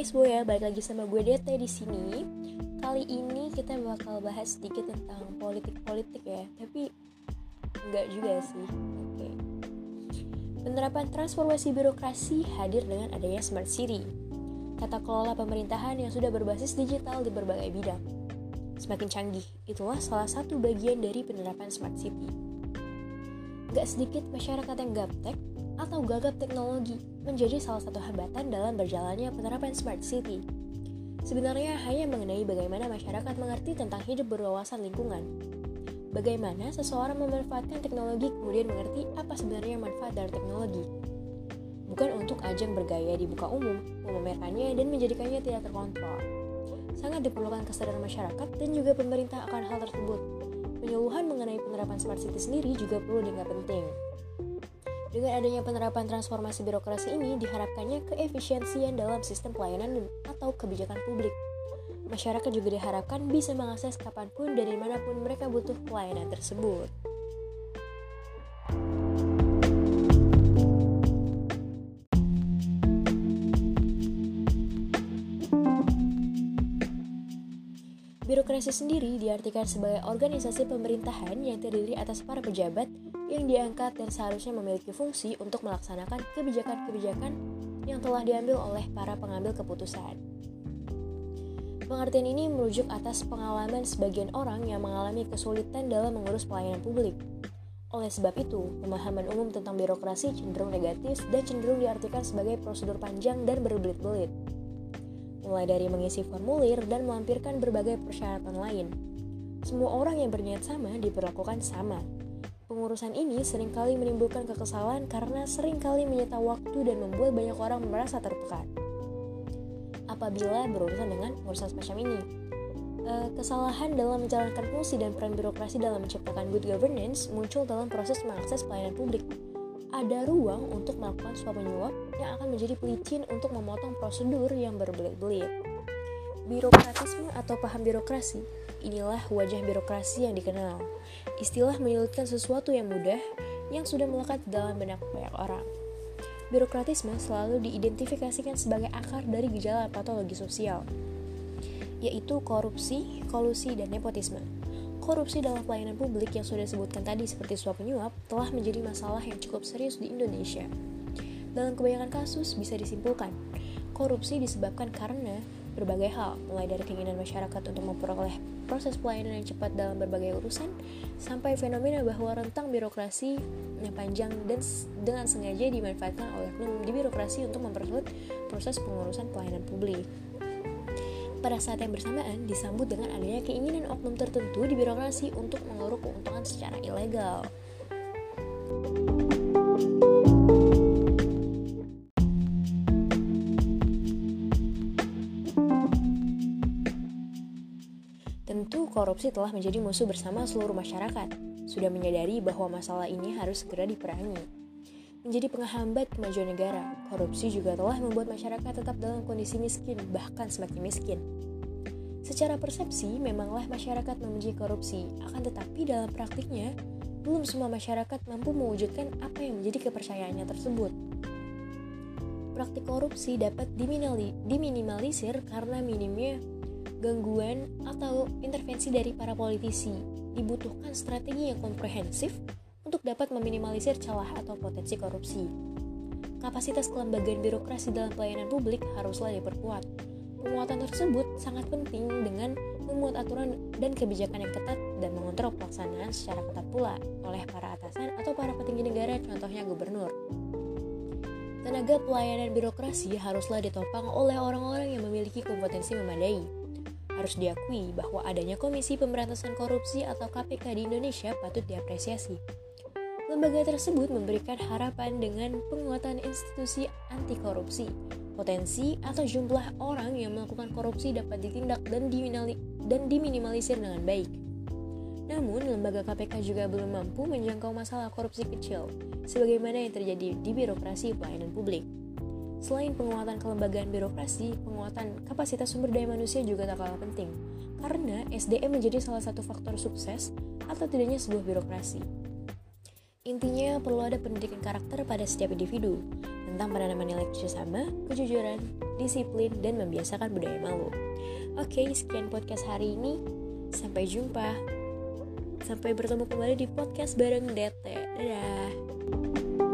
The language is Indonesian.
Hai semuanya, balik lagi sama gue Dete di sini. Kali ini kita bakal bahas sedikit tentang politik-politik ya, tapi enggak juga sih. Oke. Penerapan transformasi birokrasi hadir dengan adanya Smart City. Tata kelola pemerintahan yang sudah berbasis digital di berbagai bidang. Semakin canggih, itulah salah satu bagian dari penerapan Smart City. Gak sedikit masyarakat yang gaptek atau gagap teknologi menjadi salah satu hambatan dalam berjalannya penerapan smart city. Sebenarnya hanya mengenai bagaimana masyarakat mengerti tentang hidup berwawasan lingkungan. Bagaimana seseorang memanfaatkan teknologi kemudian mengerti apa sebenarnya manfaat dari teknologi. Bukan untuk ajang bergaya di muka umum, memamerkannya dan menjadikannya tidak terkontrol. Sangat diperlukan kesadaran masyarakat dan juga pemerintah akan hal tersebut. Penyuluhan mengenai penerapan smart city sendiri juga perlu dianggap penting. Dengan adanya penerapan transformasi birokrasi ini diharapkannya keefisiensian dalam sistem pelayanan atau kebijakan publik. Masyarakat juga diharapkan bisa mengakses kapan pun dan di mana pun mereka butuh pelayanan tersebut. Birokrasi sendiri diartikan sebagai organisasi pemerintahan yang terdiri atas para pejabat yang diangkat dan seharusnya memiliki fungsi untuk melaksanakan kebijakan-kebijakan yang telah diambil oleh para pengambil keputusan. Pengertian ini merujuk atas pengalaman sebagian orang yang mengalami kesulitan dalam mengurus pelayanan publik. Oleh sebab itu, pemahaman umum tentang birokrasi cenderung negatif dan cenderung diartikan sebagai prosedur panjang dan berbelit-belit. Mulai dari mengisi formulir dan melampirkan berbagai persyaratan lain. Semua orang yang berniat sama diperlakukan sama, Pengurusan ini sering kali menimbulkan kekesalan karena sering kali menyita waktu dan membuat banyak orang merasa tertekan. Apabila berurusan dengan pengurusan semacam ini, eh, kesalahan dalam menjalankan fungsi dan peran birokrasi dalam menciptakan good governance muncul dalam proses mengakses pelayanan publik. Ada ruang untuk melakukan suap menyuap yang akan menjadi pelicin untuk memotong prosedur yang berbelit-belit. Birokratisme atau paham birokrasi inilah wajah birokrasi yang dikenal. Istilah menyulitkan sesuatu yang mudah yang sudah melekat dalam benak banyak orang. Birokratisme selalu diidentifikasikan sebagai akar dari gejala patologi sosial, yaitu korupsi, kolusi, dan nepotisme. Korupsi dalam pelayanan publik yang sudah disebutkan tadi seperti suap menyuap telah menjadi masalah yang cukup serius di Indonesia. Dalam kebanyakan kasus bisa disimpulkan, korupsi disebabkan karena berbagai hal, mulai dari keinginan masyarakat untuk memperoleh proses pelayanan yang cepat dalam berbagai urusan, sampai fenomena bahwa rentang birokrasi yang panjang dan dengan sengaja dimanfaatkan oleh oknum di birokrasi untuk mempersulit proses pengurusan pelayanan publik. Pada saat yang bersamaan, disambut dengan adanya keinginan oknum tertentu di birokrasi untuk menguruk keuntungan secara ilegal. Tentu korupsi telah menjadi musuh bersama seluruh masyarakat. Sudah menyadari bahwa masalah ini harus segera diperangi. Menjadi penghambat kemajuan negara, korupsi juga telah membuat masyarakat tetap dalam kondisi miskin, bahkan semakin miskin. Secara persepsi, memanglah masyarakat membenci korupsi, akan tetapi dalam praktiknya, belum semua masyarakat mampu mewujudkan apa yang menjadi kepercayaannya tersebut. Praktik korupsi dapat diminimalisir karena minimnya gangguan atau intervensi dari para politisi. Dibutuhkan strategi yang komprehensif untuk dapat meminimalisir celah atau potensi korupsi. Kapasitas kelembagaan birokrasi dalam pelayanan publik haruslah diperkuat. Penguatan tersebut sangat penting dengan memuat aturan dan kebijakan yang ketat dan mengontrol pelaksanaan secara ketat pula oleh para atasan atau para petinggi negara, contohnya gubernur. Tenaga pelayanan birokrasi haruslah ditopang oleh orang-orang yang memiliki kompetensi memadai, harus diakui bahwa adanya Komisi Pemberantasan Korupsi atau KPK di Indonesia patut diapresiasi. Lembaga tersebut memberikan harapan dengan penguatan institusi anti korupsi. Potensi atau jumlah orang yang melakukan korupsi dapat ditindak dan, dan diminimalisir dengan baik. Namun, lembaga KPK juga belum mampu menjangkau masalah korupsi kecil, sebagaimana yang terjadi di birokrasi pelayanan publik. Selain penguatan kelembagaan birokrasi, penguatan kapasitas sumber daya manusia juga tak kalah penting, karena SDM menjadi salah satu faktor sukses atau tidaknya sebuah birokrasi. Intinya perlu ada pendidikan karakter pada setiap individu tentang penanaman nilai kerjasama, kejujuran, disiplin, dan membiasakan budaya malu. Oke, sekian podcast hari ini. Sampai jumpa. Sampai bertemu kembali di podcast bareng Dete. Dadah.